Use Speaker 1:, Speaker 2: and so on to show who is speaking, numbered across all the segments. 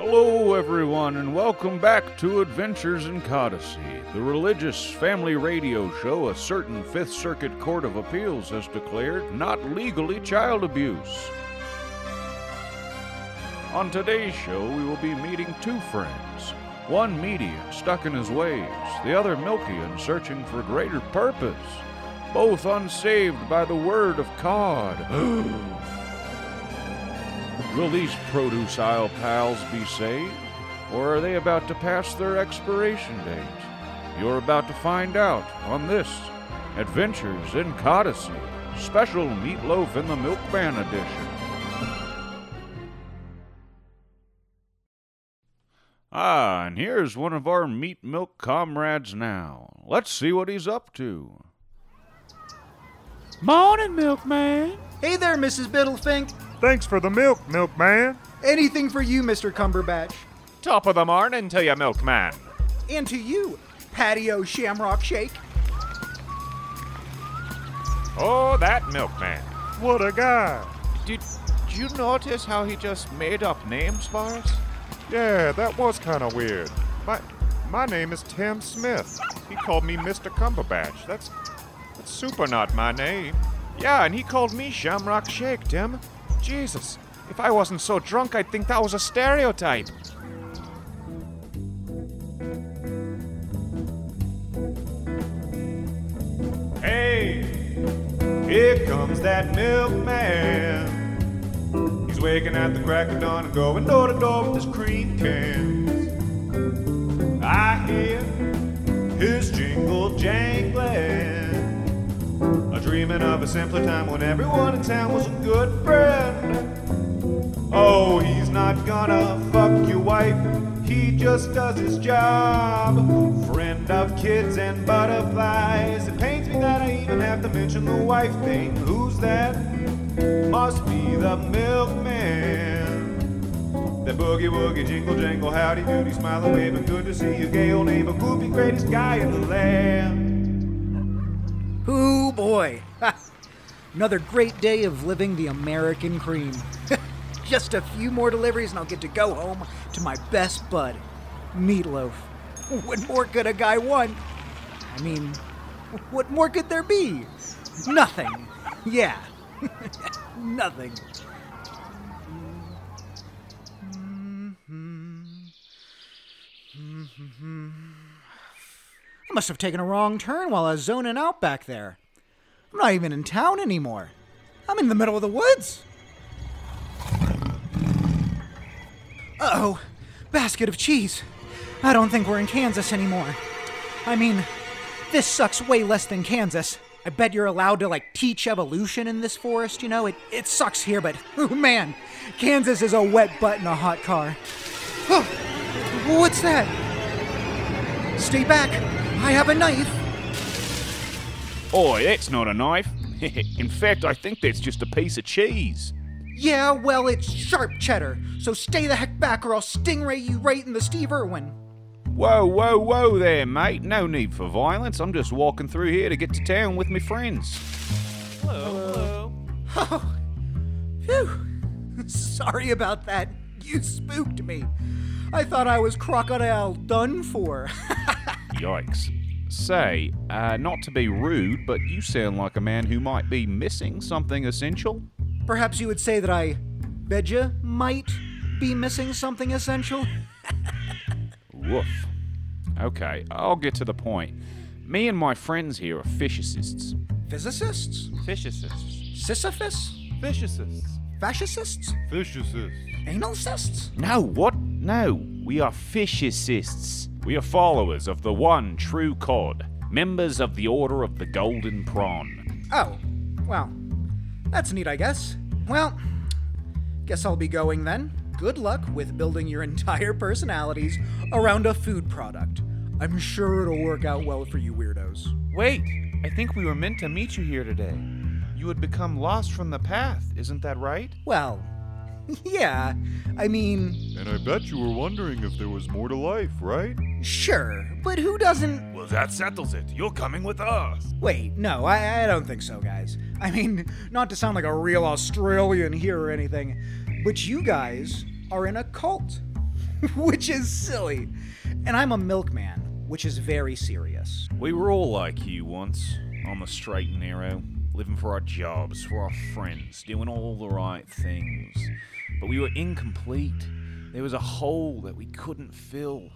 Speaker 1: Hello, everyone, and welcome back to Adventures in Codicy, the religious family radio show a certain Fifth Circuit Court of Appeals has declared not legally child abuse. On today's show, we will be meeting two friends. One meaty and stuck in his ways, the other milky and searching for greater purpose. Both unsaved by the word of God. Will these produce aisle pals be saved? Or are they about to pass their expiration date? You're about to find out on this Adventures in Codicy, special Meatloaf in the Milkman edition. Ah, and here's one of our meat milk comrades now. Let's see what he's up to.
Speaker 2: Morning, milkman.
Speaker 3: Hey there, Mrs. Biddlefink.
Speaker 4: Thanks for the milk, milkman.
Speaker 3: Anything for you, Mr. Cumberbatch.
Speaker 2: Top of the morning to you, milkman.
Speaker 3: And to you, Patio Shamrock Shake.
Speaker 2: Oh, that milkman.
Speaker 4: What a guy.
Speaker 2: Did you notice how he just made up names for us?
Speaker 4: Yeah, that was kind of weird. My my name is Tim Smith. He called me Mr. Cumberbatch. That's that's super not my name.
Speaker 2: Yeah, and he called me Shamrock Shake, Tim. Jesus, if I wasn't so drunk, I'd think that was a stereotype.
Speaker 5: Hey, here comes that milkman. He's waking at the crack of dawn and going door to door with his cream cans. I hear his jingle jangling. Dreaming of a simpler time when everyone in town was a good friend. Oh, he's not gonna fuck your wife. He just does his job. Friend of kids and butterflies. It pains me that I even have to mention the wife thing. Who's that? Must be the milkman. That boogie woogie jingle jangle howdy doody smiling waving good to see you gay old neighbor goofy greatest guy in the land.
Speaker 3: Ooh boy. Another great day of living the American cream. Just a few more deliveries and I'll get to go home to my best bud, Meatloaf. What more could a guy want? I mean, what more could there be? Nothing. Yeah. Nothing. Mm-hmm. Mm-hmm. I must have taken a wrong turn while I was zoning out back there. I'm not even in town anymore. I'm in the middle of the woods. Uh oh, basket of cheese. I don't think we're in Kansas anymore. I mean, this sucks way less than Kansas. I bet you're allowed to, like, teach evolution in this forest, you know? It, it sucks here, but, oh man, Kansas is a wet butt in a hot car. Oh, what's that? Stay back. I have a knife.
Speaker 1: Oi, that's not a knife. In fact, I think that's just a piece of cheese.
Speaker 3: Yeah, well, it's sharp cheddar, so stay the heck back or I'll stingray you right in the Steve Irwin.
Speaker 1: Whoa, whoa, whoa there, mate. No need for violence. I'm just walking through here to get to town with my friends.
Speaker 2: Hello, hello.
Speaker 3: Oh, phew. Sorry about that. You spooked me. I thought I was crocodile done for.
Speaker 1: Yikes. Say, uh, not to be rude, but you sound like a man who might be missing something essential.
Speaker 3: Perhaps you would say that I bet you might be missing something essential.
Speaker 1: Woof. Okay, I'll get to the point. Me and my friends here are fishicists.
Speaker 3: Physicists?
Speaker 2: Fishicists.
Speaker 3: Sisyphus?
Speaker 2: Fishicists.
Speaker 3: Fascists?
Speaker 4: Fishicists.
Speaker 3: Anal cysts?
Speaker 1: No, what? No, we are fishicists. We are followers of the one true cod, members of the Order of the Golden Prawn.
Speaker 3: Oh, well, that's neat, I guess. Well, guess I'll be going then. Good luck with building your entire personalities around a food product. I'm sure it'll work out well for you weirdos.
Speaker 2: Wait, I think we were meant to meet you here today. You had become lost from the path, isn't that right?
Speaker 3: Well, yeah, I mean,
Speaker 4: And I bet you were wondering if there was more to life, right?
Speaker 3: sure, but who doesn't.
Speaker 5: Well, that settles it. You're coming with us.
Speaker 3: Wait, no, I, I don't think so, guys. I mean, not to sound like a real Australian here or anything, but you guys are in a cult. which is silly. And I'm a milkman, which is very serious.
Speaker 1: We were all like you once, on the straight and narrow, living for our jobs, for our friends, doing all the right things. But we were incomplete. There was a hole that we couldn't fill.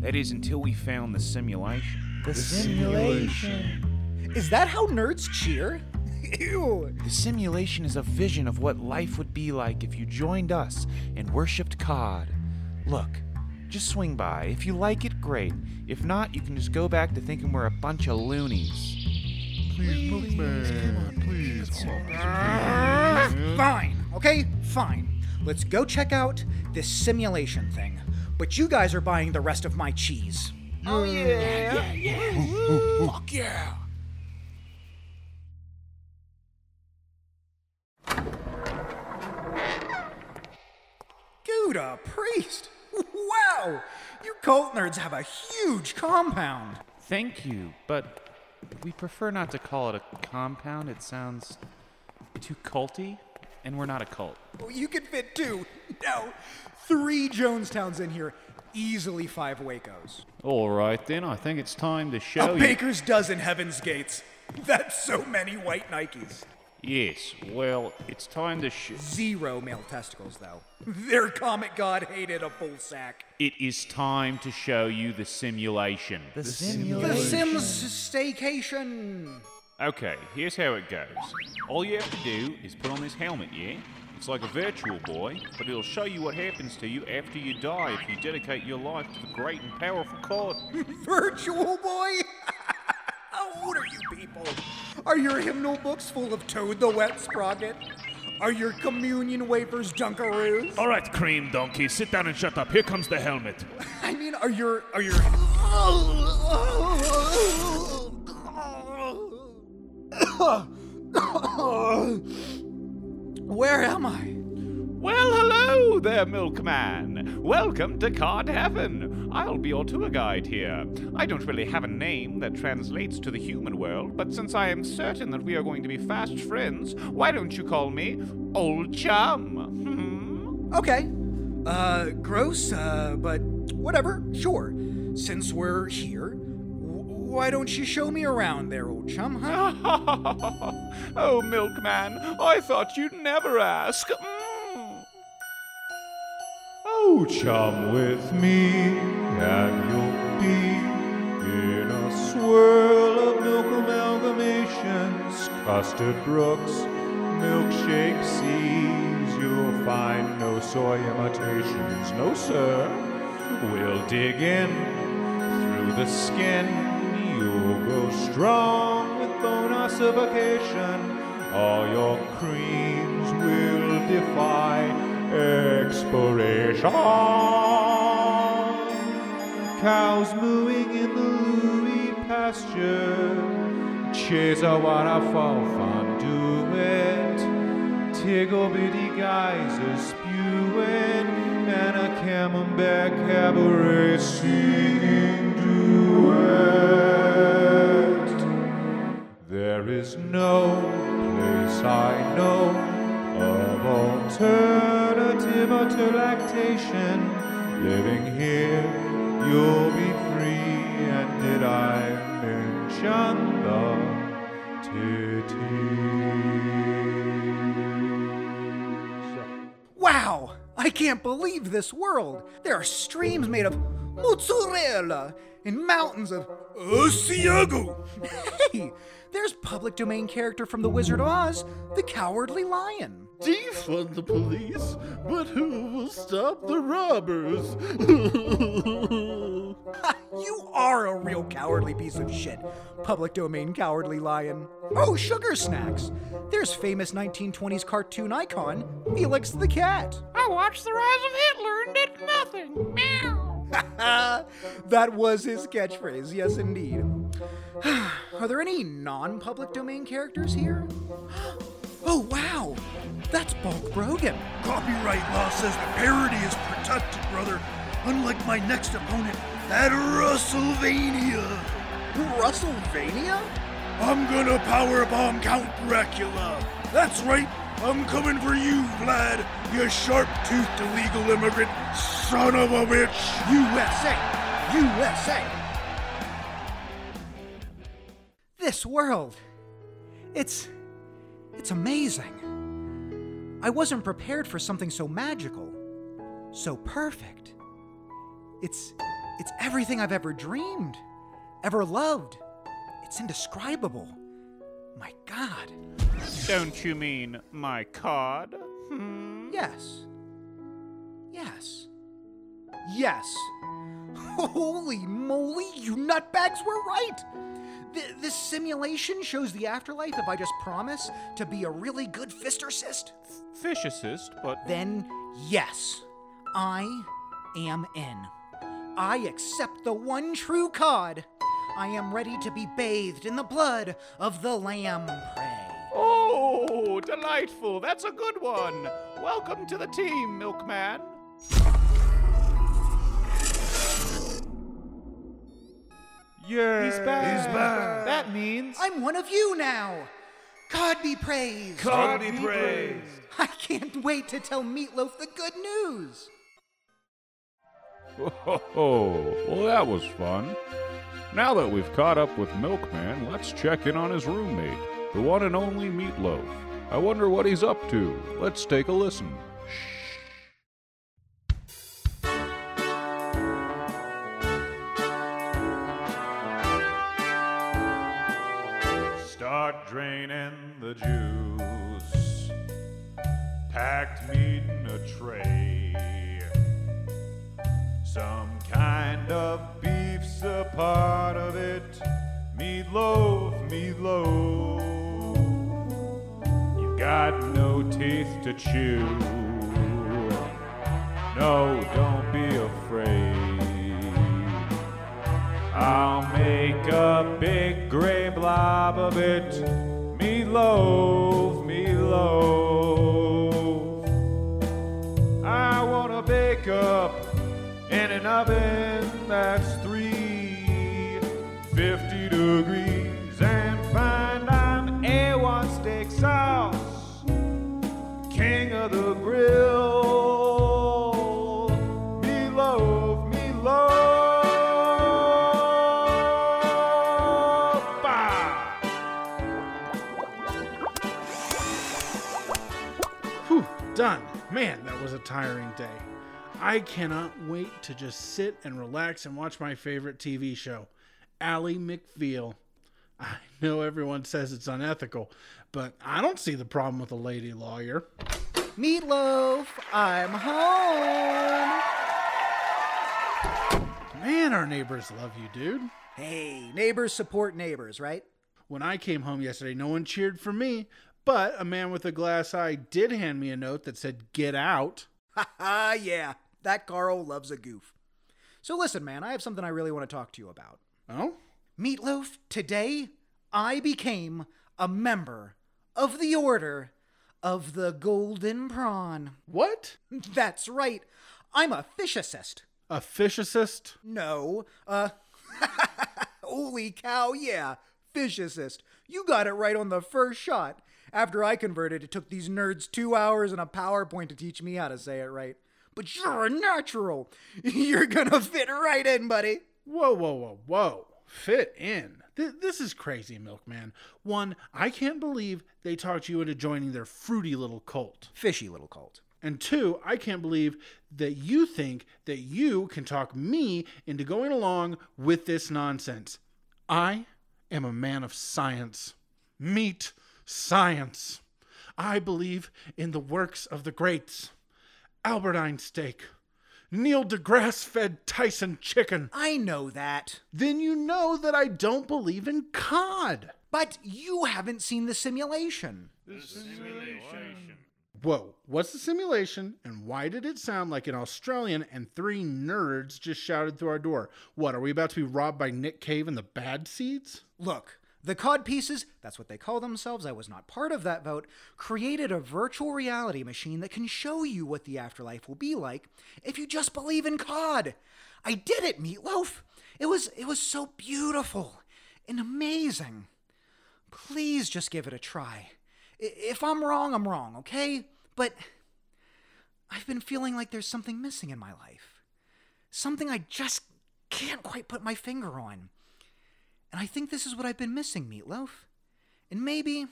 Speaker 1: That is until we found the simulation.
Speaker 3: The, simulation. Is that how nerds cheer? Ew.
Speaker 1: The simulation is a vision of what life would be like if you joined us and worshipped Cod. Look, just swing by. If you like it, great. If not, you can just go back to thinking we're a bunch of loonies.
Speaker 4: Please, milkman, please.
Speaker 3: Ah, fine, okay? Fine. Let's go check out this simulation thing. But you guys are buying the rest of my cheese.
Speaker 1: Oh, mm. yeah. Yeah, yeah. yeah.
Speaker 3: Fuck yeah. Gouda, priest! Wow! You cult nerds have a huge compound.
Speaker 1: Thank you, but we prefer not to call it a compound. It sounds too culty, and we're not a cult.
Speaker 3: Oh, You can fit two. No, three Jonestowns in here. Easily five Wacos.
Speaker 1: All right, then. I think it's time to
Speaker 3: A
Speaker 1: show you.
Speaker 3: baker's dozen Heaven's Gates. That's so many white Nikes.
Speaker 1: Yes, well, it's time to show.
Speaker 3: Zero male testicles, though. Their comic god hated a full sack.
Speaker 1: It is time to show you the simulation.
Speaker 3: The Sims staycation.
Speaker 1: Okay, here's how it goes. All you have to do is put on this helmet, yeah? It's like a virtual boy, but it'll show you what happens to you after you die if you dedicate your life to the great and powerful God.
Speaker 3: Virtual boy? How old are you people? Are your hymnal books full of Toad the Wet Sprocket? Are your communion wafers Dunkaroos?
Speaker 1: All right, cream donkey, sit down and shut up. Here comes the helmet.
Speaker 3: I mean, are your are your Where am I?
Speaker 1: Well, hello there, milkman. Welcome to Cod Heaven. I'll be your tour guide here. I don't really have a name that translates to the human world, but since I am certain that we are going to be fast friends, why don't you call me Old Chum? Hmm?
Speaker 3: Okay. Uh, gross, uh, but whatever, sure. Since we're here, why don't you show me around there, old chum, huh?
Speaker 1: oh, milkman, I thought you'd never ask. Mm.
Speaker 5: Oh, chum with me, and you'll be in a swirl of milk amalgamations, custard brooks, milkshake seas. You'll find no soy imitations, no sir. We'll dig in through the skin. Strong with bone ossification. All your creams will defy expiration. Cows mooing in the Louis pasture. Chase oh, a waterfall fondue Tiggle bitty geysers spewing. And a camembert cabaret singing duet. There is no place I know of alternative to lactation. Living here, you'll be free. And did I mention the titties?
Speaker 3: Wow! I can't believe this world. There are streams made of mozzarella and mountains of Asiago. Hey, there's public domain character from The Wizard of Oz, the Cowardly Lion.
Speaker 6: Defund the police, but who will stop the robbers?
Speaker 3: you are a real cowardly piece of shit. Public domain cowardly lion. Oh, sugar snacks. There's famous 1920s cartoon icon, Felix the cat.
Speaker 7: I watched The Rise of Hitler and did nothing. Meow.
Speaker 3: that was his catchphrase, yes indeed. Are there any non public domain characters here? Oh, wow! That's Bulk Brogan.
Speaker 6: Copyright law says the parody is protected, brother. Unlike my next opponent, that Russellvania.
Speaker 3: Russellvania?
Speaker 8: I'm gonna powerbomb Count Dracula. That's right, I'm coming for you, Vlad, you sharp-toothed illegal immigrant son of a bitch.
Speaker 3: USA! USA! This world. It's. It's amazing. I wasn't prepared for something so magical, so perfect. It's. It's everything I've ever dreamed, ever loved. It's indescribable. My God.
Speaker 9: Don't you mean my cod? Hmm.
Speaker 3: Yes. Yes. Yes. Holy moly, you nutbags were right! Th- this simulation shows the afterlife if I just promise to be a really good fistercist.
Speaker 9: Fish assist, but
Speaker 3: Then, yes, I am in. I accept the one true cod. I am ready to be bathed in the blood of the lamb
Speaker 9: delightful. That's a good one. Welcome to the team, Milkman.
Speaker 10: Yeah.
Speaker 9: He's back. He's back. That means
Speaker 3: I'm one of you now. God be praised.
Speaker 8: God be praised.
Speaker 3: I can't wait to tell Meatloaf the good news.
Speaker 11: Oh, well, that was fun. Now that we've caught up with Milkman, let's check in on his roommate, the one and only Meatloaf. I wonder what he's up to. Let's take a listen.
Speaker 1: Start draining the juice. Packed meat in a tray. Some kind of beef's a part of it. Meatloaf, meatloaf. Teeth to chew. No, don't be afraid. I'll make a big gray blob of it. Meatloaf, meatloaf. I wanna bake up in an oven that's
Speaker 12: I cannot wait to just sit and relax and watch my favorite TV show, Ally McVeal. I know everyone says it's unethical, but I don't see the problem with a lady lawyer.
Speaker 3: Meatloaf, I'm home.
Speaker 12: Man, our neighbors love you, dude.
Speaker 3: Hey, neighbors support neighbors, right?
Speaker 12: When I came home yesterday, no one cheered for me, but a man with a glass eye did hand me a note that said, Get out.
Speaker 3: Ha ha, yeah, that Carl loves a goof. So listen, man, I have something I really want to talk to you about.
Speaker 12: Oh?
Speaker 3: Meatloaf, today I became a member of the Order of the Golden Prawn.
Speaker 12: What?
Speaker 3: That's right, I'm a fish assist.
Speaker 12: A fish assist?
Speaker 3: No, uh, holy cow, yeah, fish assist. You got it right on the first shot. After I converted, it took these nerds two hours and a PowerPoint to teach me how to say it right. But you're a natural. You're gonna fit right in, buddy.
Speaker 12: Whoa, whoa, whoa, whoa. Fit in. Th- this is crazy, Milkman. One, I can't believe they talked you into joining their fruity little cult.
Speaker 3: Fishy little cult.
Speaker 12: And two, I can't believe that you think that you can talk me into going along with this nonsense. I am a man of science. Meet science. I believe in the works of the greats Albert Einstein, Neil deGrasse fed Tyson chicken.
Speaker 3: I know that.
Speaker 12: Then you know that I don't believe in cod.
Speaker 3: But you haven't seen the simulation. the simulation.
Speaker 12: Whoa, what's the simulation and why did it sound like an Australian and three nerds just shouted through our door? What, are we about to be robbed by Nick Cave and the Bad Seeds?
Speaker 3: Look, the cod pieces, that's what they call themselves, I was not part of that vote, created a virtual reality machine that can show you what the afterlife will be like if you just believe in cod. I did it, Meatloaf. It was it was so beautiful and amazing. please just give it a try. If I'm wrong, I'm wrong, okay? But I've been feeling like there's something missing in my life. Something I just can't quite put my finger on. And I think this is what I've been missing, Meatloaf. And maybe.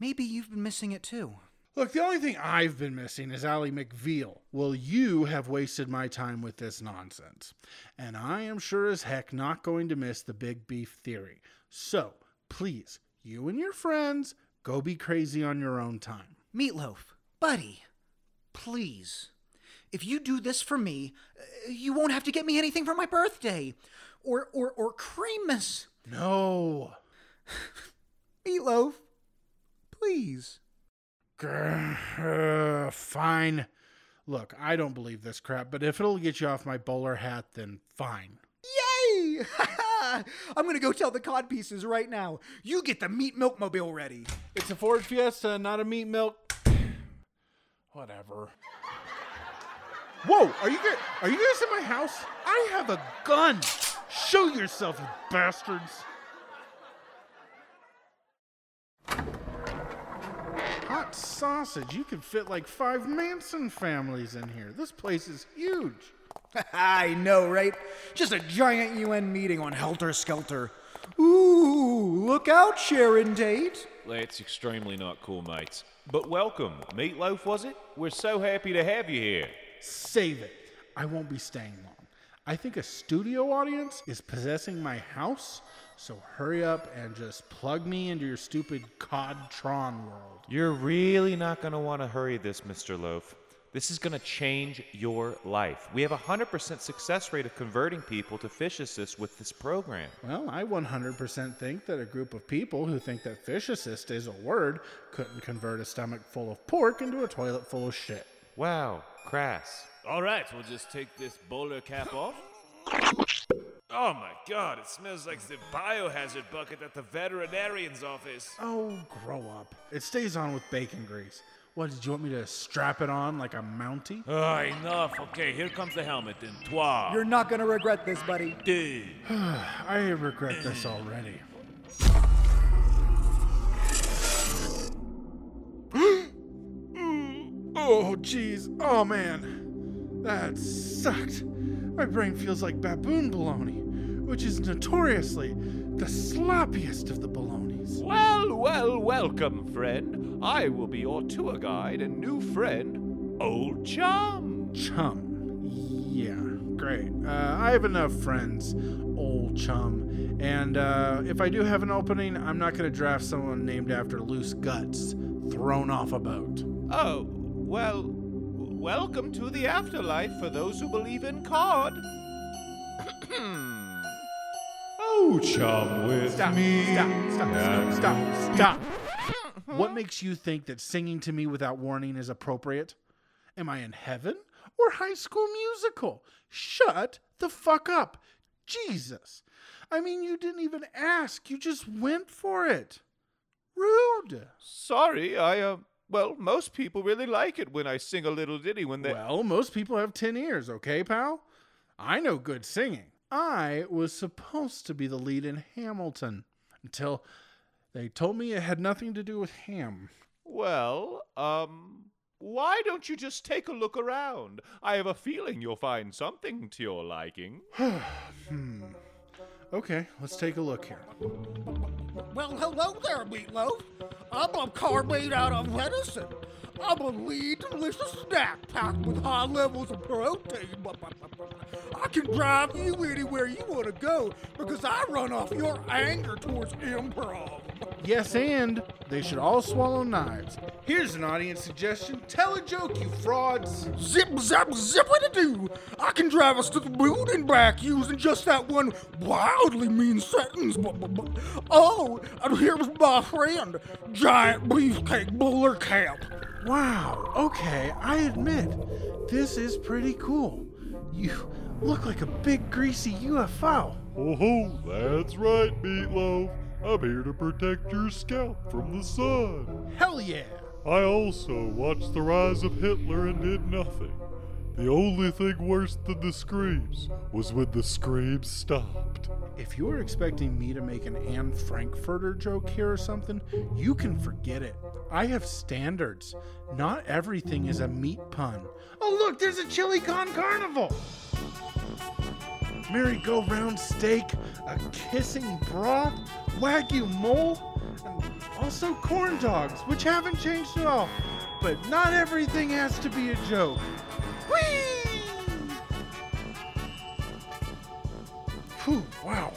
Speaker 3: Maybe you've been missing it too.
Speaker 12: Look, the only thing I've been missing is Ally McVeal. Well, you have wasted my time with this nonsense. And I am sure as heck not going to miss the big beef theory. So, please, you and your friends, go be crazy on your own time.
Speaker 3: Meatloaf, buddy, please. If you do this for me, uh, you won't have to get me anything for my birthday. Or, or, or Christmas.
Speaker 12: No.
Speaker 3: Meatloaf, please.
Speaker 12: Grr, fine. Look, I don't believe this crap, but if it'll get you off my bowler hat, then fine.
Speaker 3: Yay! I'm gonna go tell the cod pieces right now. You get the meat milk mobile ready.
Speaker 12: It's a Ford Fiesta, not a meat milk. Whatever. Whoa, are you guys, are you guys in my house? I have a gun. Show yourself, you bastards. Hot sausage. You could fit like five Manson families in here. This place is huge.
Speaker 3: I know, right? Just a giant UN meeting on Helter Skelter. Ooh, look out, Sharon Tate.
Speaker 13: That's extremely not cool, mates. But welcome. Meatloaf, was it? We're so happy to have you here.
Speaker 12: Save it. I won't be staying long. I think a studio audience is possessing my house, so hurry up and just plug me into your stupid Codtron world.
Speaker 13: You're really not going to want to hurry this, Mr. Loaf. This is going to change your life. We have a 100% success rate of converting people to fish assist with this program.
Speaker 12: Well, I 100% think that a group of people who think that fish assist is a word couldn't convert a stomach full of pork into a toilet full of shit.
Speaker 13: Wow, crass.
Speaker 14: All right, we'll just take this bowler cap off. Oh my god, it smells like the biohazard bucket at the veterinarian's office.
Speaker 12: Oh, grow up. It stays on with bacon grease. What, did you want me to strap it on like a mountie?
Speaker 14: Oh, enough. Okay, here comes the helmet then. Toi.
Speaker 3: You're not gonna regret this, buddy.
Speaker 14: Dude.
Speaker 12: I regret this already. oh, jeez. Oh, man. That sucked. My brain feels like baboon baloney, which is notoriously the sloppiest of the balonies.
Speaker 1: Well, well, welcome, friend. I will be your tour guide and new friend, Old Chum.
Speaker 12: Chum. Yeah, great. Uh, I have enough friends, old chum. And uh, if I do have an opening, I'm not going to draft someone named after loose guts thrown off a boat.
Speaker 1: Oh, well, welcome to the afterlife for those who believe in cod.
Speaker 5: Oh, chum with
Speaker 12: Stop,
Speaker 5: me.
Speaker 12: stop, stop, stop, stop, stop. what makes you think that singing to me without warning is appropriate? Am I in heaven or high school musical? Shut the fuck up. Jesus. I mean, you didn't even ask. You just went for it. Rude.
Speaker 1: Sorry, I, uh, well, most people really like it when I sing a little ditty when they.
Speaker 12: Well, most people have 10 ears, okay, pal? I know good singing. I was supposed to be the lead in Hamilton until they told me it had nothing to do with ham.
Speaker 1: Well, um, why don't you just take a look around? I have a feeling you'll find something to your liking.
Speaker 12: hmm. Okay, let's take a look here.
Speaker 6: Well, hello there, Meatloaf. I'm a car made out of venison. I'm a lean, delicious snack packed with high levels of protein. I can drive you anywhere you want to go because I run off your anger towards improv.
Speaker 12: Yes, and they should all swallow knives. Here's an audience suggestion. Tell a joke, you frauds.
Speaker 6: Zip, zap, zip what to do. I can drive us to the moon and back using just that one wildly mean sentence. Oh, and here's my friend, Giant Beefcake Bowler Camp.
Speaker 12: Wow, okay, I admit, this is pretty cool. You look like a big greasy UFO.
Speaker 5: Oh ho, that's right, Meatloaf. I'm here to protect your scalp from the sun.
Speaker 12: Hell yeah!
Speaker 5: I also watched the rise of Hitler and did nothing.
Speaker 9: The only thing worse than the screams was when the screams stopped.
Speaker 12: If you were expecting me to make an Anne Frankfurter joke here or something, you can forget it. I have standards. Not everything is a meat pun. Oh, look, there's a chili con carnival! Merry-go-round steak, a kissing broth, wagyu mole, and also corn dogs, which haven't changed at all. But not everything has to be a joke. Whee! Whew, wow.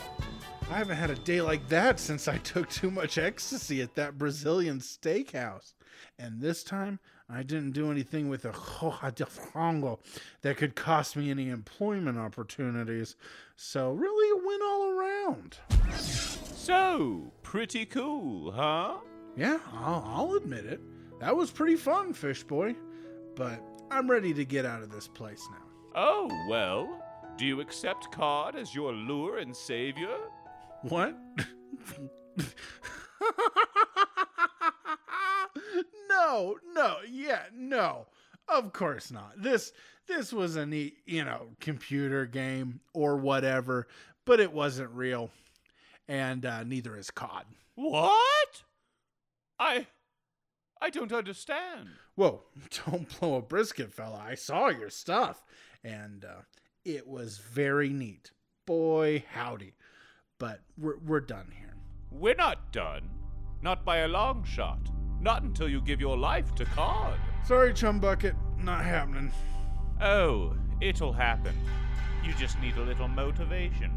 Speaker 12: I haven't had a day like that since I took too much ecstasy at that Brazilian steakhouse. And this time, I didn't do anything with a hoja de frango that could cost me any employment opportunities. So, really, it went all around.
Speaker 1: So, pretty cool, huh?
Speaker 12: Yeah, I'll, I'll admit it. That was pretty fun, Fish Boy. But I'm ready to get out of this place now.
Speaker 1: Oh, well. Do you accept Cod as your lure and savior?
Speaker 12: What? no, no, yeah, no. Of course not. This this was a neat, you know, computer game or whatever, but it wasn't real. And uh, neither is COD.
Speaker 1: What? I I don't understand.
Speaker 12: Whoa, don't blow a brisket, fella. I saw your stuff, and uh, it was very neat. Boy, howdy. But we're, we're done here.
Speaker 1: We're not done. Not by a long shot. Not until you give your life to Cod.
Speaker 12: Sorry, Chum Bucket. Not happening.
Speaker 1: Oh, it'll happen. You just need a little motivation.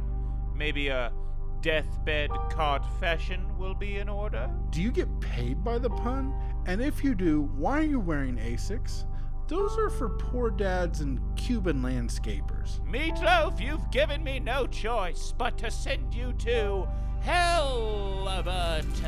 Speaker 1: Maybe a deathbed cod fashion will be in order?
Speaker 12: Do you get paid by the pun? And if you do, why are you wearing Asics? Those are for poor dads and Cuban landscapers.
Speaker 15: Meatloaf, you've given me no choice but to send you to hell of a t-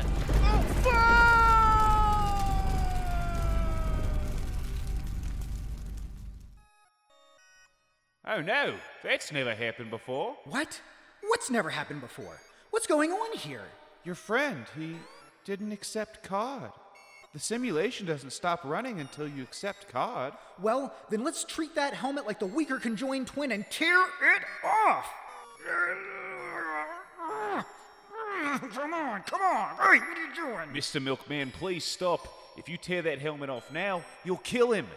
Speaker 1: Oh no, that's never happened before.
Speaker 3: What? What's never happened before? What's going on here?
Speaker 16: Your friend, he didn't accept COD. The simulation doesn't stop running until you accept COD.
Speaker 3: Well, then let's treat that helmet like the weaker conjoined twin and tear it off! Come on, come on! Hey, what are you doing?
Speaker 1: Mr. Milkman, please stop. If you tear that helmet off now, you'll kill him.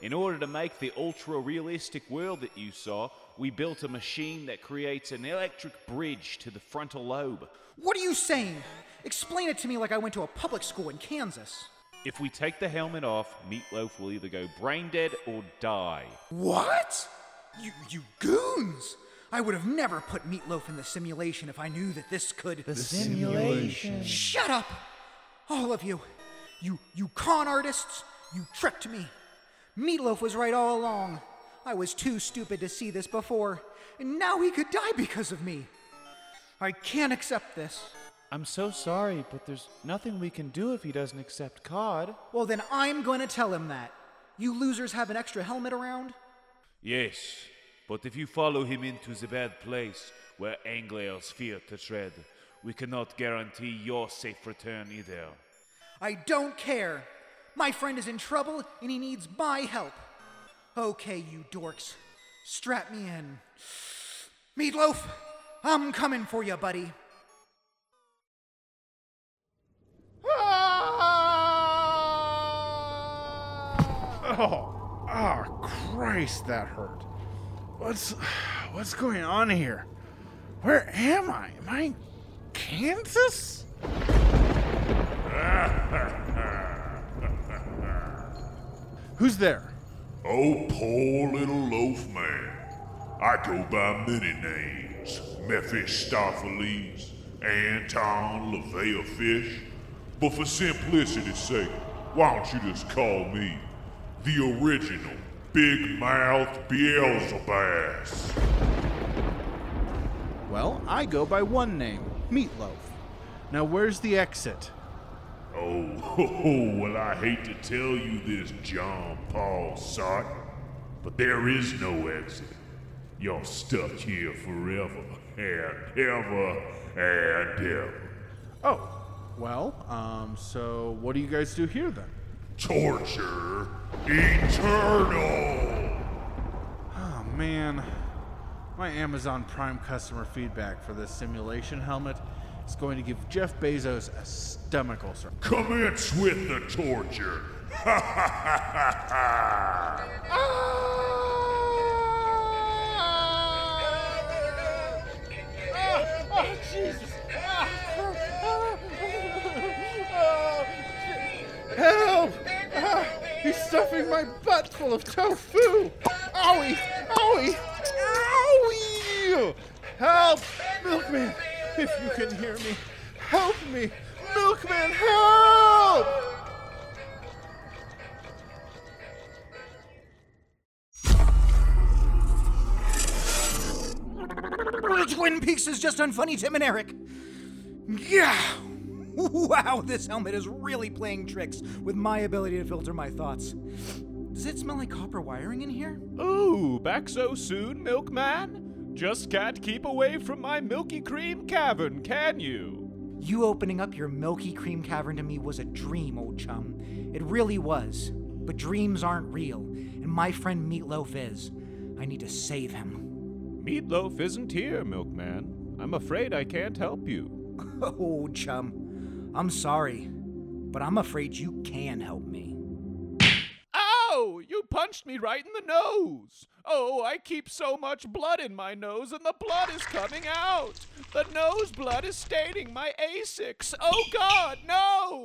Speaker 1: In order to make the ultra realistic world that you saw, we built a machine that creates an electric bridge to the frontal lobe.
Speaker 3: What are you saying? Explain it to me like I went to a public school in Kansas.
Speaker 1: If we take the helmet off, Meatloaf will either go brain dead or die.
Speaker 3: What? You, you goons! I would have never put Meatloaf in the simulation if I knew that this could.
Speaker 16: The simulation.
Speaker 3: Shut up! All of you. You, you con artists, you tricked me. Meatloaf was right all along. I was too stupid to see this before, and now he could die because of me. I can't accept this.
Speaker 16: I'm so sorry, but there's nothing we can do if he doesn't accept COD.
Speaker 3: Well, then I'm going to tell him that. You losers have an extra helmet around?
Speaker 15: Yes, but if you follow him into the bad place where anglers fear to tread, we cannot guarantee your safe return either.
Speaker 3: I don't care. My friend is in trouble and he needs my help. Okay, you dorks, strap me in. Meatloaf, I'm coming for you, buddy.
Speaker 12: Oh, ah, Christ, that hurt. What's what's going on here? Where am I? Am I in Kansas? Who's there?
Speaker 8: Oh, poor little loaf man. I go by many names Mephistopheles, Anton, LaVeya Fish. But for simplicity's sake, why don't you just call me the original Big Mouth Beelzebub?
Speaker 12: Well, I go by one name, Meatloaf. Now, where's the exit?
Speaker 8: Oh, well, I hate to tell you this, John Paul Sartre, but there is no exit. You're stuck here forever and ever and ever.
Speaker 12: Oh, well, um, so what do you guys do here then?
Speaker 8: Torture eternal.
Speaker 12: Oh man. My Amazon Prime customer feedback for this simulation helmet is going to give Jeff Bezos a stomach ulcer.
Speaker 8: Commence with the torture. Ha ha ha ha ha!
Speaker 6: Oh, Jesus!
Speaker 12: Stuffing my butt full of tofu! Owie! Owie! Owie! Help! Milkman! If you can hear me, help me! Milkman, help!
Speaker 3: Twin Peaks is just unfunny, Tim and Eric. Yeah. Wow, this helmet is really playing tricks with my ability to filter my thoughts. Does it smell like copper wiring in here?
Speaker 1: Ooh, back so soon, Milkman? Just can't keep away from my Milky Cream Cavern, can you?
Speaker 3: You opening up your Milky Cream Cavern to me was a dream, old chum. It really was. But dreams aren't real, and my friend Meatloaf is. I need to save him.
Speaker 1: Meatloaf isn't here, Milkman. I'm afraid I can't help you.
Speaker 3: Oh, chum. I'm sorry, but I'm afraid you can help me.
Speaker 1: Ow! You punched me right in the nose! Oh, I keep so much blood in my nose and the blood is coming out! The nose blood is staining my Asics! Oh god, no!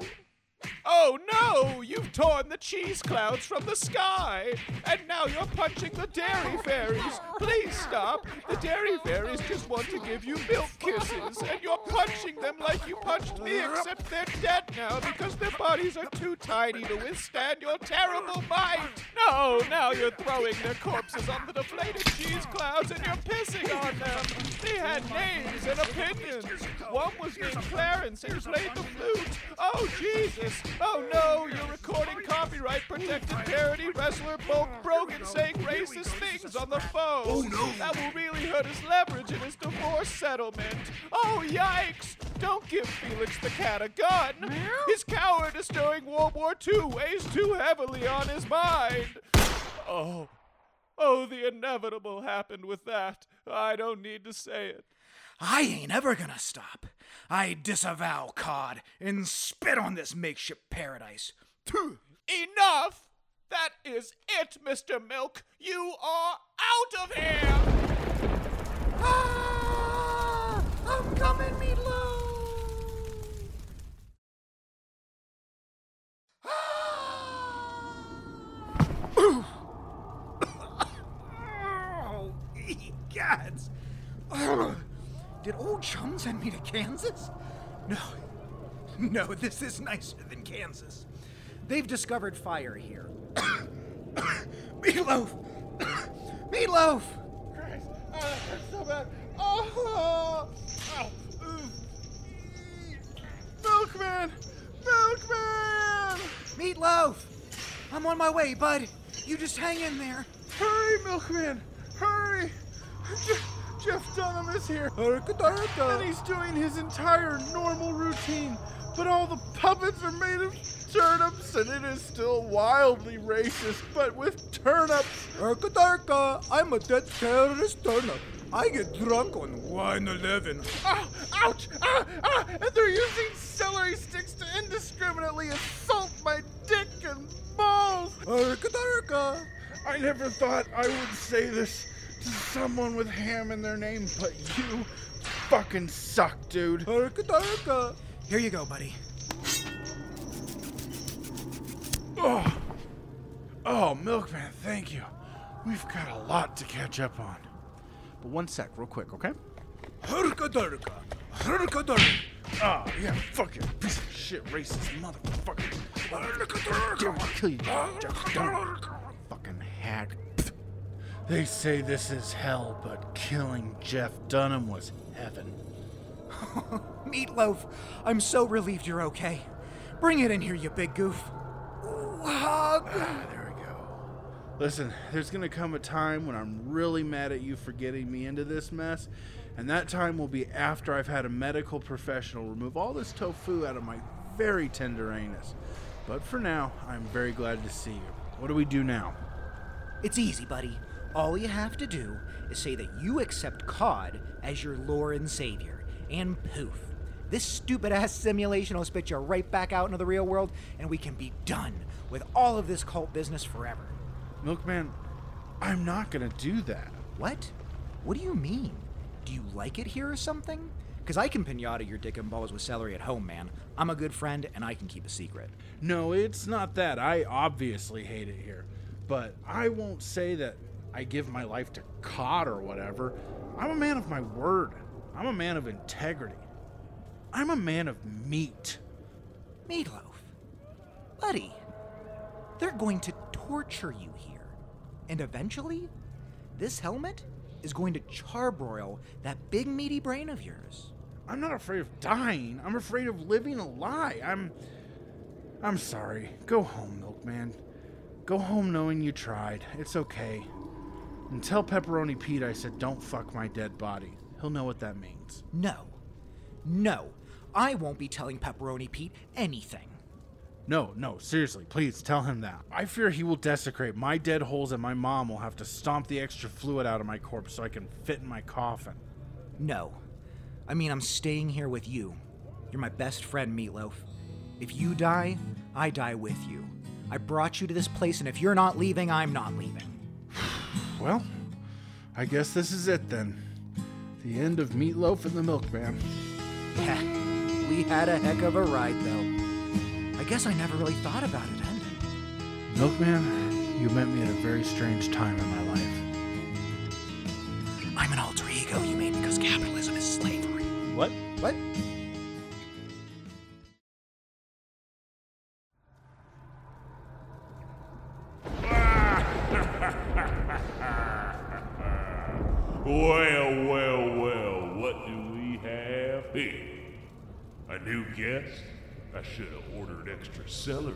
Speaker 1: Oh no! You've torn the cheese clouds from the sky! And now you're punching the dairy fairies! Please stop! The dairy fairies just want to give you milk kisses, and you're punching them like you punched me, except they're dead now because their bodies are too tiny to withstand your terrible might! No! Now you're throwing their corpses on the deflated cheese clouds and you're pissing on them! They had names and opinions! One was named Clarence and played the flute! Oh, Jesus! Oh no, you're recording copyright protected parody wrestler Bulk Brogan saying racist things on the phone. Oh no. That will really hurt his leverage in his divorce settlement. Oh yikes! Don't give Felix the cat a gun. His cowardice during World War II weighs too heavily on his mind. Oh. Oh, the inevitable happened with that. I don't need to say it.
Speaker 3: I ain't ever gonna stop. I disavow COD and spit on this makeshift paradise.
Speaker 1: Enough! That is it, Mr. Milk. You are out of here!
Speaker 3: Ah, I'm coming, Meatloaf! Ah! oh, egads! Did old chum send me to Kansas? No. No, this is nicer than Kansas. They've discovered fire here. Meatloaf! Meatloaf!
Speaker 6: Christ, oh, that so bad. Oh, oh. ow, ooh.
Speaker 12: Milkman! Milkman!
Speaker 3: Meatloaf! I'm on my way, bud. You just hang in there.
Speaker 12: Hurry, Milkman! Hurry! Je- Jeff Dunham is here. And he's doing his entire normal routine, but all the puppets are made of turnips, and it is still wildly racist, but with turnips.
Speaker 6: Arkadarka, I'm a dead terrorist turnip. I get drunk on wine 11.
Speaker 12: Ah, ouch! Ah, ah! And they're using celery sticks to indiscriminately assault my dick and balls.
Speaker 6: Arkadarka.
Speaker 12: I never thought I would say this someone with ham in their name, but you fucking suck, dude.
Speaker 6: Arkadarka.
Speaker 3: Here you go, buddy.
Speaker 12: Oh, oh, Milkman, thank you. We've got a lot to catch up on. But one sec, real quick, okay?
Speaker 6: Arkadarka. Arkadarka.
Speaker 12: Oh, yeah, fucking piece of shit, racist motherfucker. Damn, I'll kill you, Jeff Dunham. Fucking hack. They say this is hell, but killing Jeff Dunham was heaven.
Speaker 3: Meatloaf, I'm so relieved you're okay. Bring it in here, you big goof.
Speaker 12: Ah, there we go. Listen, there's gonna come a time when I'm really mad at you for getting me into this mess, and that time will be after I've had a medical professional remove all this tofu out of my very tender anus. But for now, I'm very glad to see you. What do we do now?
Speaker 3: It's easy, buddy. All you have to do is say that you accept Cod as your Lord and Savior, and poof. This stupid ass simulation will spit you right back out into the real world, and we can be done with all of this cult business forever.
Speaker 12: Milkman, I'm not gonna do that.
Speaker 3: What? What do you mean? Do you like it here or something? Because I can pinata your dick and balls with celery at home, man. I'm a good friend and I can keep a secret.
Speaker 12: No, it's not that. I obviously hate it here. But I won't say that I give my life to Cod or whatever. I'm a man of my word. I'm a man of integrity. I'm a man of meat.
Speaker 3: Meatloaf. Buddy, they're going to torture you here. And eventually, this helmet is going to charbroil that big meaty brain of yours.
Speaker 12: I'm not afraid of dying. I'm afraid of living a lie. I'm. I'm sorry. Go home, Milkman. Go home knowing you tried. It's okay. And tell Pepperoni Pete I said don't fuck my dead body. He'll know what that means.
Speaker 3: No. No. I won't be telling Pepperoni Pete anything.
Speaker 12: No, no, seriously, please tell him that. I fear he will desecrate my dead holes and my mom will have to stomp the extra fluid out of my corpse so I can fit in my coffin.
Speaker 3: No. I mean, I'm staying here with you. You're my best friend, Meatloaf. If you die, I die with you. I brought you to this place, and if you're not leaving, I'm not leaving.
Speaker 12: Well, I guess this is it then. The end of Meatloaf and the Milkman.
Speaker 3: Yeah, we had a heck of a ride, though. I guess I never really thought about it ending.
Speaker 12: Milkman, you met me at a very strange time in my life.
Speaker 3: I'm an alter ego you made because capitalism is slavery.
Speaker 12: What?
Speaker 3: What?
Speaker 8: Extra celery.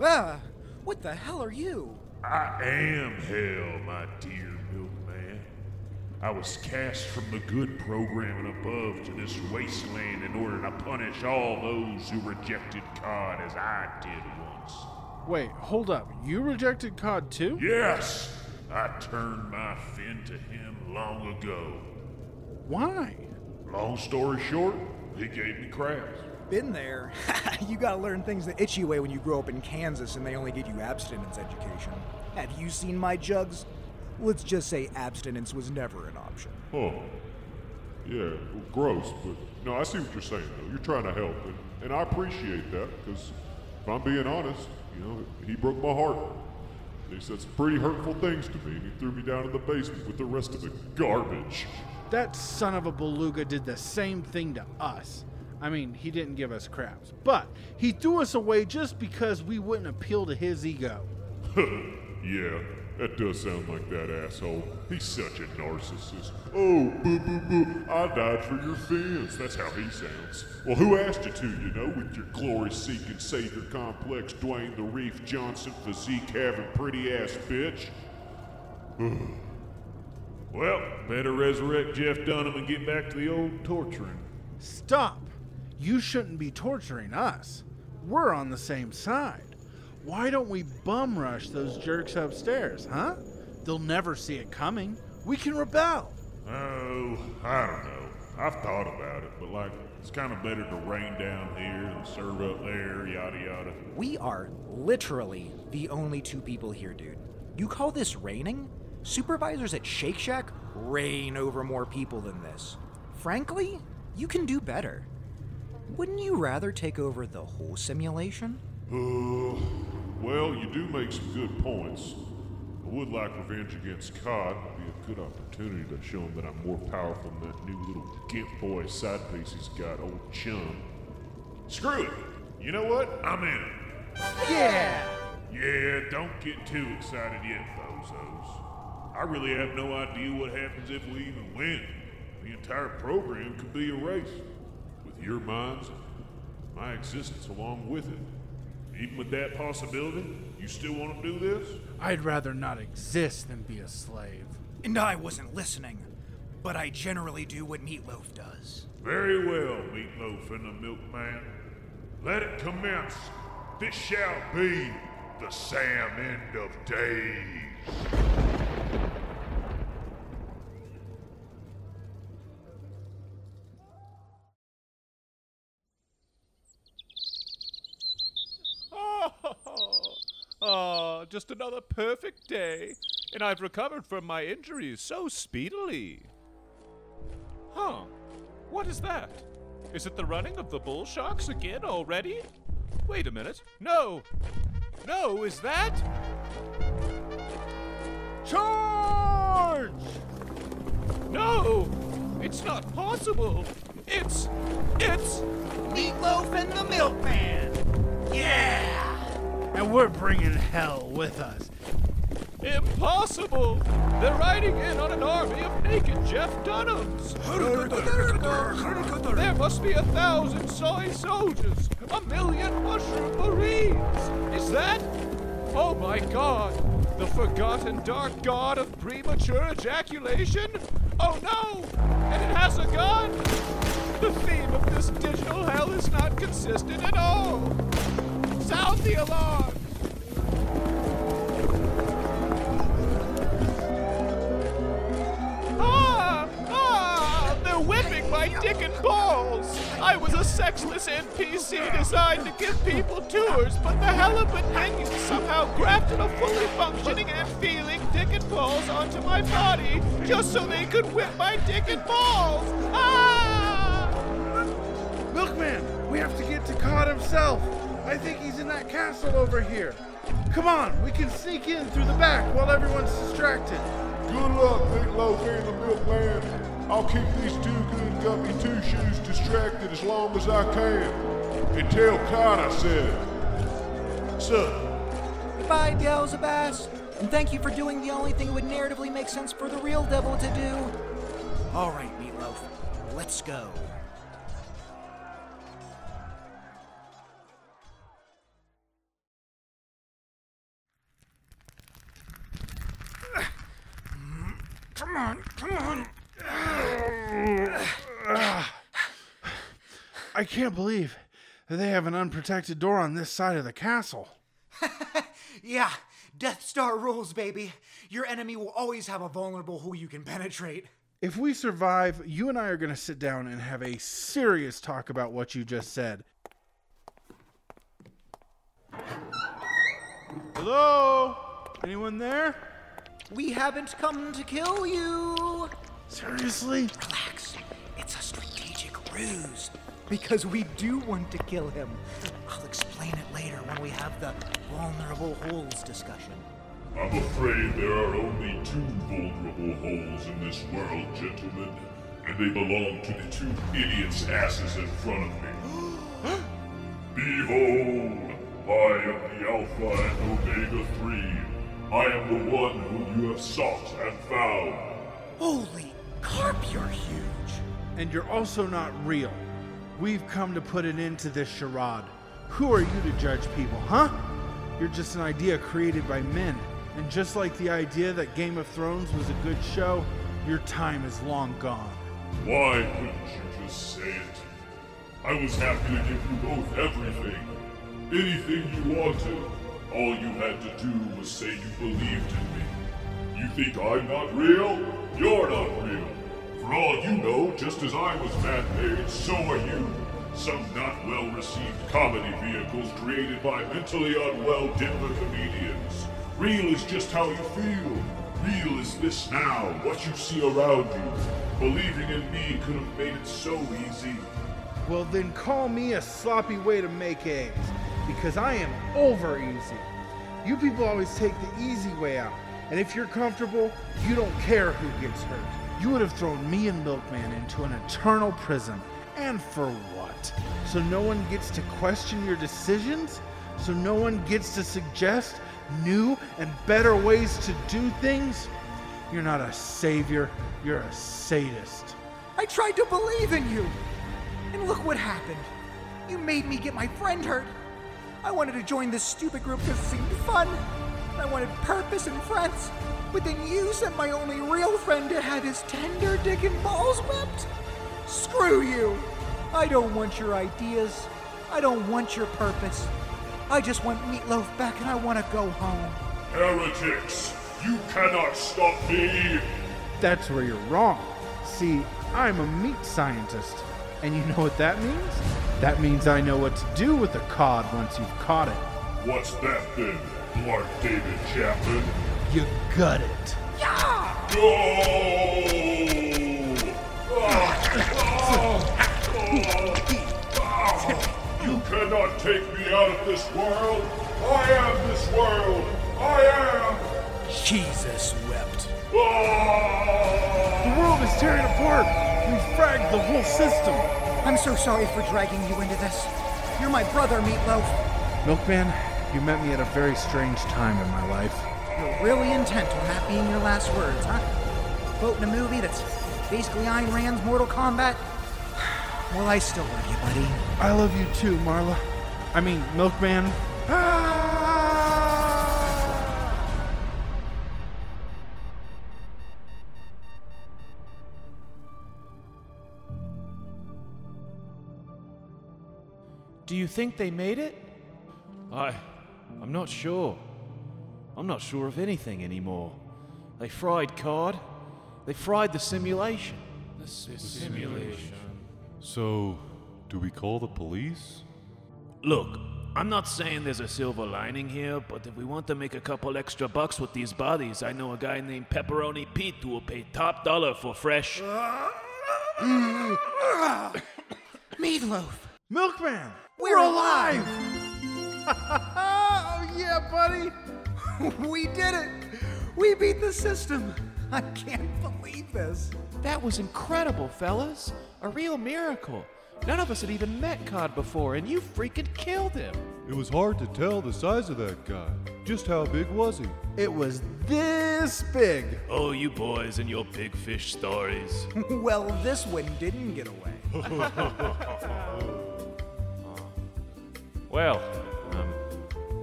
Speaker 3: Ah, what the hell are you?
Speaker 8: I am hell, my dear milkman. I was cast from the good program and above to this wasteland in order to punish all those who rejected Cod as I did once.
Speaker 12: Wait, hold up. You rejected Cod too?
Speaker 8: Yes, I turned my fin to him long ago.
Speaker 12: Why?
Speaker 8: Long story short, he gave me crabs.
Speaker 3: Been there. you gotta learn things the itchy way when you grow up in Kansas and they only give you abstinence education. Have you seen my jugs? Let's just say abstinence was never an option.
Speaker 9: Huh. Yeah, well, gross, but no, I see what you're saying, though. You're trying to help, and, and I appreciate that, because if I'm being honest, you know, he broke my heart. He said some pretty hurtful things to me, and he threw me down in the basement with the rest of the garbage.
Speaker 12: That son of a beluga did the same thing to us. I mean, he didn't give us crabs, but he threw us away just because we wouldn't appeal to his ego.
Speaker 9: yeah, that does sound like that asshole. He's such a narcissist. Oh, boo boo boo, I died for your fins. That's how he sounds. Well, who asked you to, you know, with your glory seeking savior complex, Dwayne the Reef Johnson physique having pretty ass bitch?
Speaker 8: Well, better resurrect Jeff Dunham and get back to the old torturing.
Speaker 12: Stop! You shouldn't be torturing us. We're on the same side. Why don't we bum rush those jerks upstairs, huh? They'll never see it coming. We can rebel.
Speaker 8: Oh, I don't know. I've thought about it, but like, it's kind of better to reign down here and serve up there, yada yada.
Speaker 3: We are literally the only two people here, dude. You call this reigning? Supervisors at Shake Shack reign over more people than this. Frankly, you can do better. Wouldn't you rather take over the whole simulation?
Speaker 9: Uh, well, you do make some good points. I would like revenge against Cod. It'd be a good opportunity to show him that I'm more powerful than that new little gimp boy side piece he's got, old chum.
Speaker 8: Screw it! You know what? I'm in.
Speaker 3: Yeah!
Speaker 8: Yeah, don't get too excited yet, bozos. I really have no idea what happens if we even win. The entire program could be erased. With your minds, my existence along with it. Even with that possibility, you still want to do this?
Speaker 12: I'd rather not exist than be a slave.
Speaker 3: And I wasn't listening, but I generally do what Meatloaf does.
Speaker 8: Very well, Meatloaf and the Milkman. Let it commence. This shall be the Sam end of days.
Speaker 1: Just another perfect day, and I've recovered from my injuries so speedily. Huh. What is that? Is it the running of the bull sharks again already? Wait a minute. No! No, is that? Charge! No! It's not possible! It's. It's.
Speaker 17: Meatloaf and the Milkman! Yeah!
Speaker 12: And we're bringing hell with us.
Speaker 1: Impossible! They're riding in on an army of naked Jeff Dunhams! there must be a thousand soy soldiers, a million mushroom marines! Is that? Oh my god! The forgotten dark god of premature ejaculation? Oh no! And it has a gun! The theme of this digital hell is not consistent at all! Sound the alarm! Ah! Ah! They're whipping my dick and balls! I was a sexless NPC designed to give people tours, but the halibut minions somehow grafted a fully functioning and feeling dick and balls onto my body just so they could whip my dick and balls! Ah!
Speaker 12: Milkman, we have to get to Cod himself. I think he's in that castle over here. Come on, we can sneak in through the back while everyone's distracted.
Speaker 8: Good luck, Meatloaf and the Milkman. I'll keep these two good guppy two shoes distracted as long as I can. And tell Cod I said. So,
Speaker 3: Goodbye, Beelzebas. And thank you for doing the only thing that would narratively make sense for the real devil to do. All right, Meatloaf, let's go.
Speaker 12: I can't believe that they have an unprotected door on this side of the castle.
Speaker 3: Yeah, Death Star rules, baby. Your enemy will always have a vulnerable who you can penetrate.
Speaker 12: If we survive, you and I are going to sit down and have a serious talk about what you just said. Hello? Anyone there?
Speaker 3: We haven't come to kill you.
Speaker 12: Seriously?
Speaker 3: Relax. It's a strategic ruse. Because we do want to kill him. I'll explain it later when we have the vulnerable holes discussion.
Speaker 8: I'm afraid there are only two vulnerable holes in this world, gentlemen. And they belong to the two idiots' asses in front of me. Behold, I am the Alpha and Omega 3. I am the one whom you have sought and found.
Speaker 3: Holy carp, you're huge.
Speaker 12: And you're also not real. We've come to put an end to this charade. Who are you to judge people, huh? You're just an idea created by men. And just like the idea that Game of Thrones was a good show, your time is long gone.
Speaker 8: Why couldn't you just say it? I was happy to give you both everything. Anything you wanted. All you had to do was say you believed in me. You think I'm not real? You're not real. For all you know, just as I was man-made, so are you. Some not well-received comedy vehicles created by mentally unwell Denver comedians. Real is just how you feel. Real is this now, what you see around you. Believing in me could have made it so easy.
Speaker 12: Well, then call me a sloppy way to make eggs, because I am over easy. You people always take the easy way out, and if you're comfortable, you don't care who gets hurt. You would have thrown me and Milkman into an eternal prison. And for what? So no one gets to question your decisions? So no one gets to suggest new and better ways to do things? You're not a savior, you're a sadist.
Speaker 3: I tried to believe in you. And look what happened. You made me get my friend hurt. I wanted to join this stupid group because it seemed fun. I wanted purpose and friends. But then you sent my only real friend to have his tender dick and balls whipped? Screw you! I don't want your ideas. I don't want your purpose. I just want Meatloaf back and I want to go home.
Speaker 8: Heretics! You cannot stop me!
Speaker 12: That's where you're wrong. See, I'm a meat scientist. And you know what that means? That means I know what to do with a cod once you've caught it.
Speaker 8: What's that then? Mark David Chapman.
Speaker 12: You got it.
Speaker 8: You cannot take me out of this world. I am this world. I am.
Speaker 6: Jesus wept. Ah!
Speaker 12: The world is tearing apart. We've fragged the whole system.
Speaker 3: I'm so sorry for dragging you into this. You're my brother, Meatloaf.
Speaker 12: Milkman, you met me at a very strange time in my life.
Speaker 3: You're really intent on that being your last words, huh? Quoting a movie that's basically Ayn Rand's Mortal Kombat? Well, I still love you, buddy.
Speaker 12: I love you too, Marla. I mean, Milkman.
Speaker 13: Do you think they made it? I. I'm not sure. I'm not sure of anything anymore. They fried cod. They fried the simulation. The simulation.
Speaker 9: So, do we call the police?
Speaker 13: Look, I'm not saying there's a silver lining here, but if we want to make a couple extra bucks with these bodies, I know a guy named Pepperoni Pete who will pay top dollar for fresh.
Speaker 3: Meatloaf!
Speaker 12: Milkman!
Speaker 3: We're alive!
Speaker 12: oh, yeah, buddy!
Speaker 3: we did it! We beat the system! I can't believe this.
Speaker 18: That was incredible, fellas. A real miracle. None of us had even met Cod before, and you freaking killed him.
Speaker 9: It was hard to tell the size of that guy. Just how big was he?
Speaker 12: It was this big.
Speaker 13: Oh, you boys and your big fish stories.
Speaker 3: well, this one didn't get away.
Speaker 1: Well, um,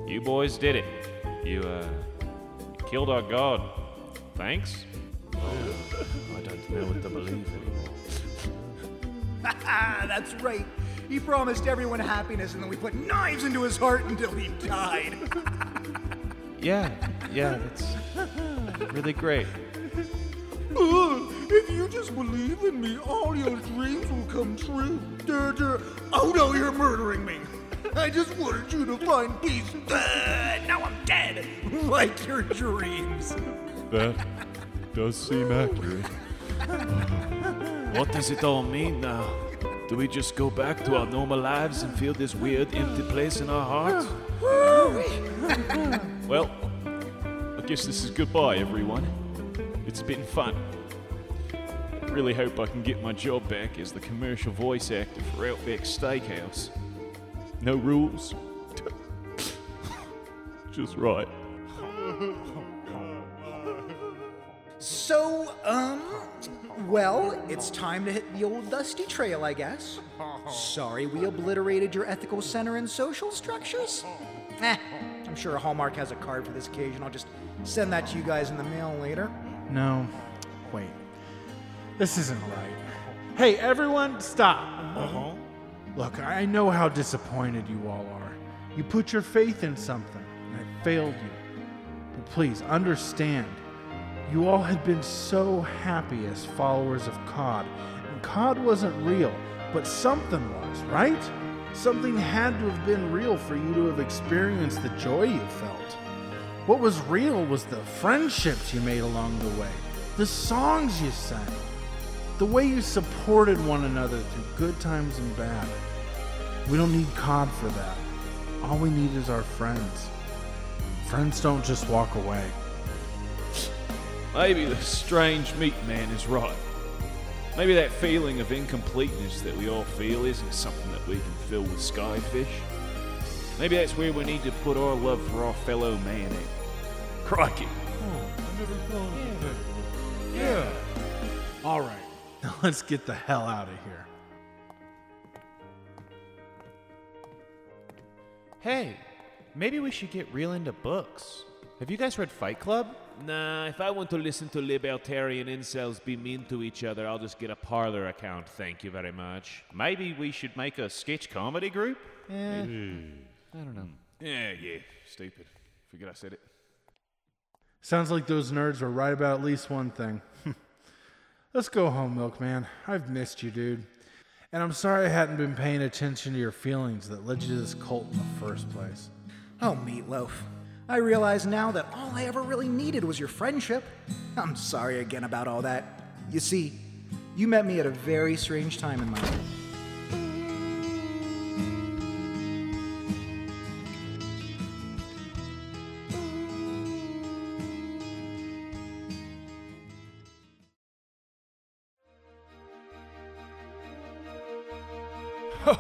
Speaker 1: you boys did it. You, uh, killed our god. Thanks.
Speaker 13: I don't know what to believe anymore.
Speaker 3: That's right. He promised everyone happiness, and then we put knives into his heart until he died.
Speaker 1: Yeah, yeah, that's really great.
Speaker 6: Uh, if you just believe in me, all your dreams will come true. Durr, durr. Oh no, you're murdering me. I just wanted you to find peace. Uh, now I'm dead. Like your dreams.
Speaker 9: That does seem accurate.
Speaker 13: What does it all mean now? Do we just go back to our normal lives and feel this weird empty place in our hearts?
Speaker 1: Well, I guess this is goodbye, everyone. It's been fun. I really hope I can get my job back as the commercial voice actor for Outback Steakhouse. No rules. Just right.
Speaker 3: So, um, well, it's time to hit the old dusty trail, I guess. Sorry we obliterated your ethical center and social structures. Eh, I'm sure Hallmark has a card for this occasion. I'll just send that to you guys in the mail later.
Speaker 12: No. Wait. This isn't right. Hey, everyone, stop. Look, I know how disappointed you all are. You put your faith in something, and it failed you. But please understand, you all had been so happy as followers of COD, and COD wasn't real, but something was, right? Something had to have been real for you to have experienced the joy you felt. What was real was the friendships you made along the way, the songs you sang, the way you supported one another through good times and bad. We don't need COD for that. All we need is our friends. Friends don't just walk away.
Speaker 1: Maybe the strange meat man is right. Maybe that feeling of incompleteness that we all feel isn't something that we can fill with skyfish. Maybe that's where we need to put our love for our fellow man in. Crikey.
Speaker 9: Oh, yeah.
Speaker 12: All right, now let's get the hell out of here.
Speaker 18: Hey, maybe we should get real into books. Have you guys read Fight Club?
Speaker 13: Nah, if I want to listen to libertarian incels be mean to each other, I'll just get a Parler account. Thank you very much.
Speaker 1: Maybe we should make a sketch comedy group?
Speaker 18: Yeah. Hmm. I don't know.
Speaker 1: Yeah, yeah. Stupid. Forget I said it.
Speaker 12: Sounds like those nerds were right about at least one thing. Let's go home, Milkman. I've missed you, dude. And I'm sorry I hadn't been paying attention to your feelings that led you to this cult in the first place.
Speaker 3: Oh, Meatloaf. I realize now that all I ever really needed was your friendship. I'm sorry again about all that. You see, you met me at a very strange time in my life.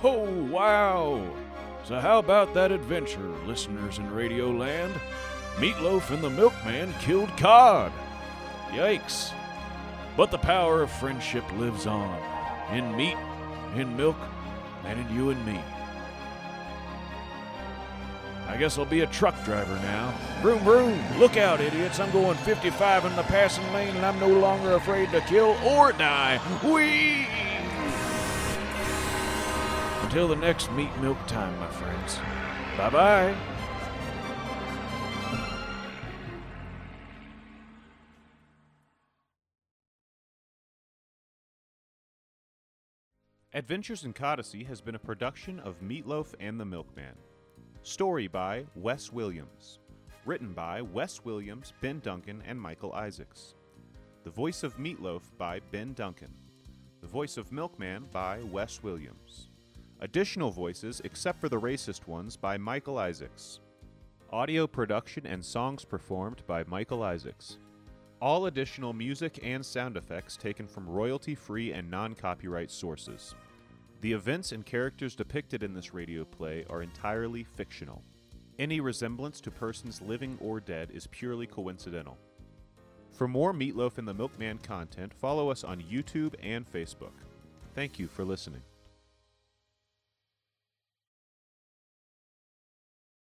Speaker 19: Oh, wow! So, how about that adventure, listeners in Radio Land? Meatloaf and the Milkman killed Cod! Yikes! But the power of friendship lives on in meat, in milk, and in you and me. I guess I'll be a truck driver now. Broom, broom! Look out, idiots! I'm going 55 in the passing lane, and I'm no longer afraid to kill or die. Whee! Until the next meat milk time, my friends. Bye bye.
Speaker 1: Adventures in Codicy has been a production of Meatloaf and the Milkman. Story by Wes Williams. Written by Wes Williams, Ben Duncan, and Michael Isaacs. The voice of Meatloaf by Ben Duncan. The voice of Milkman by Wes Williams. Additional voices, except for the racist ones, by Michael Isaacs. Audio production and songs performed by Michael Isaacs. All additional music and sound effects taken from royalty free and non copyright sources. The events and characters depicted in this radio play are entirely fictional. Any resemblance to persons living or dead is purely coincidental. For more Meatloaf and the Milkman content, follow us on YouTube and Facebook. Thank you for listening.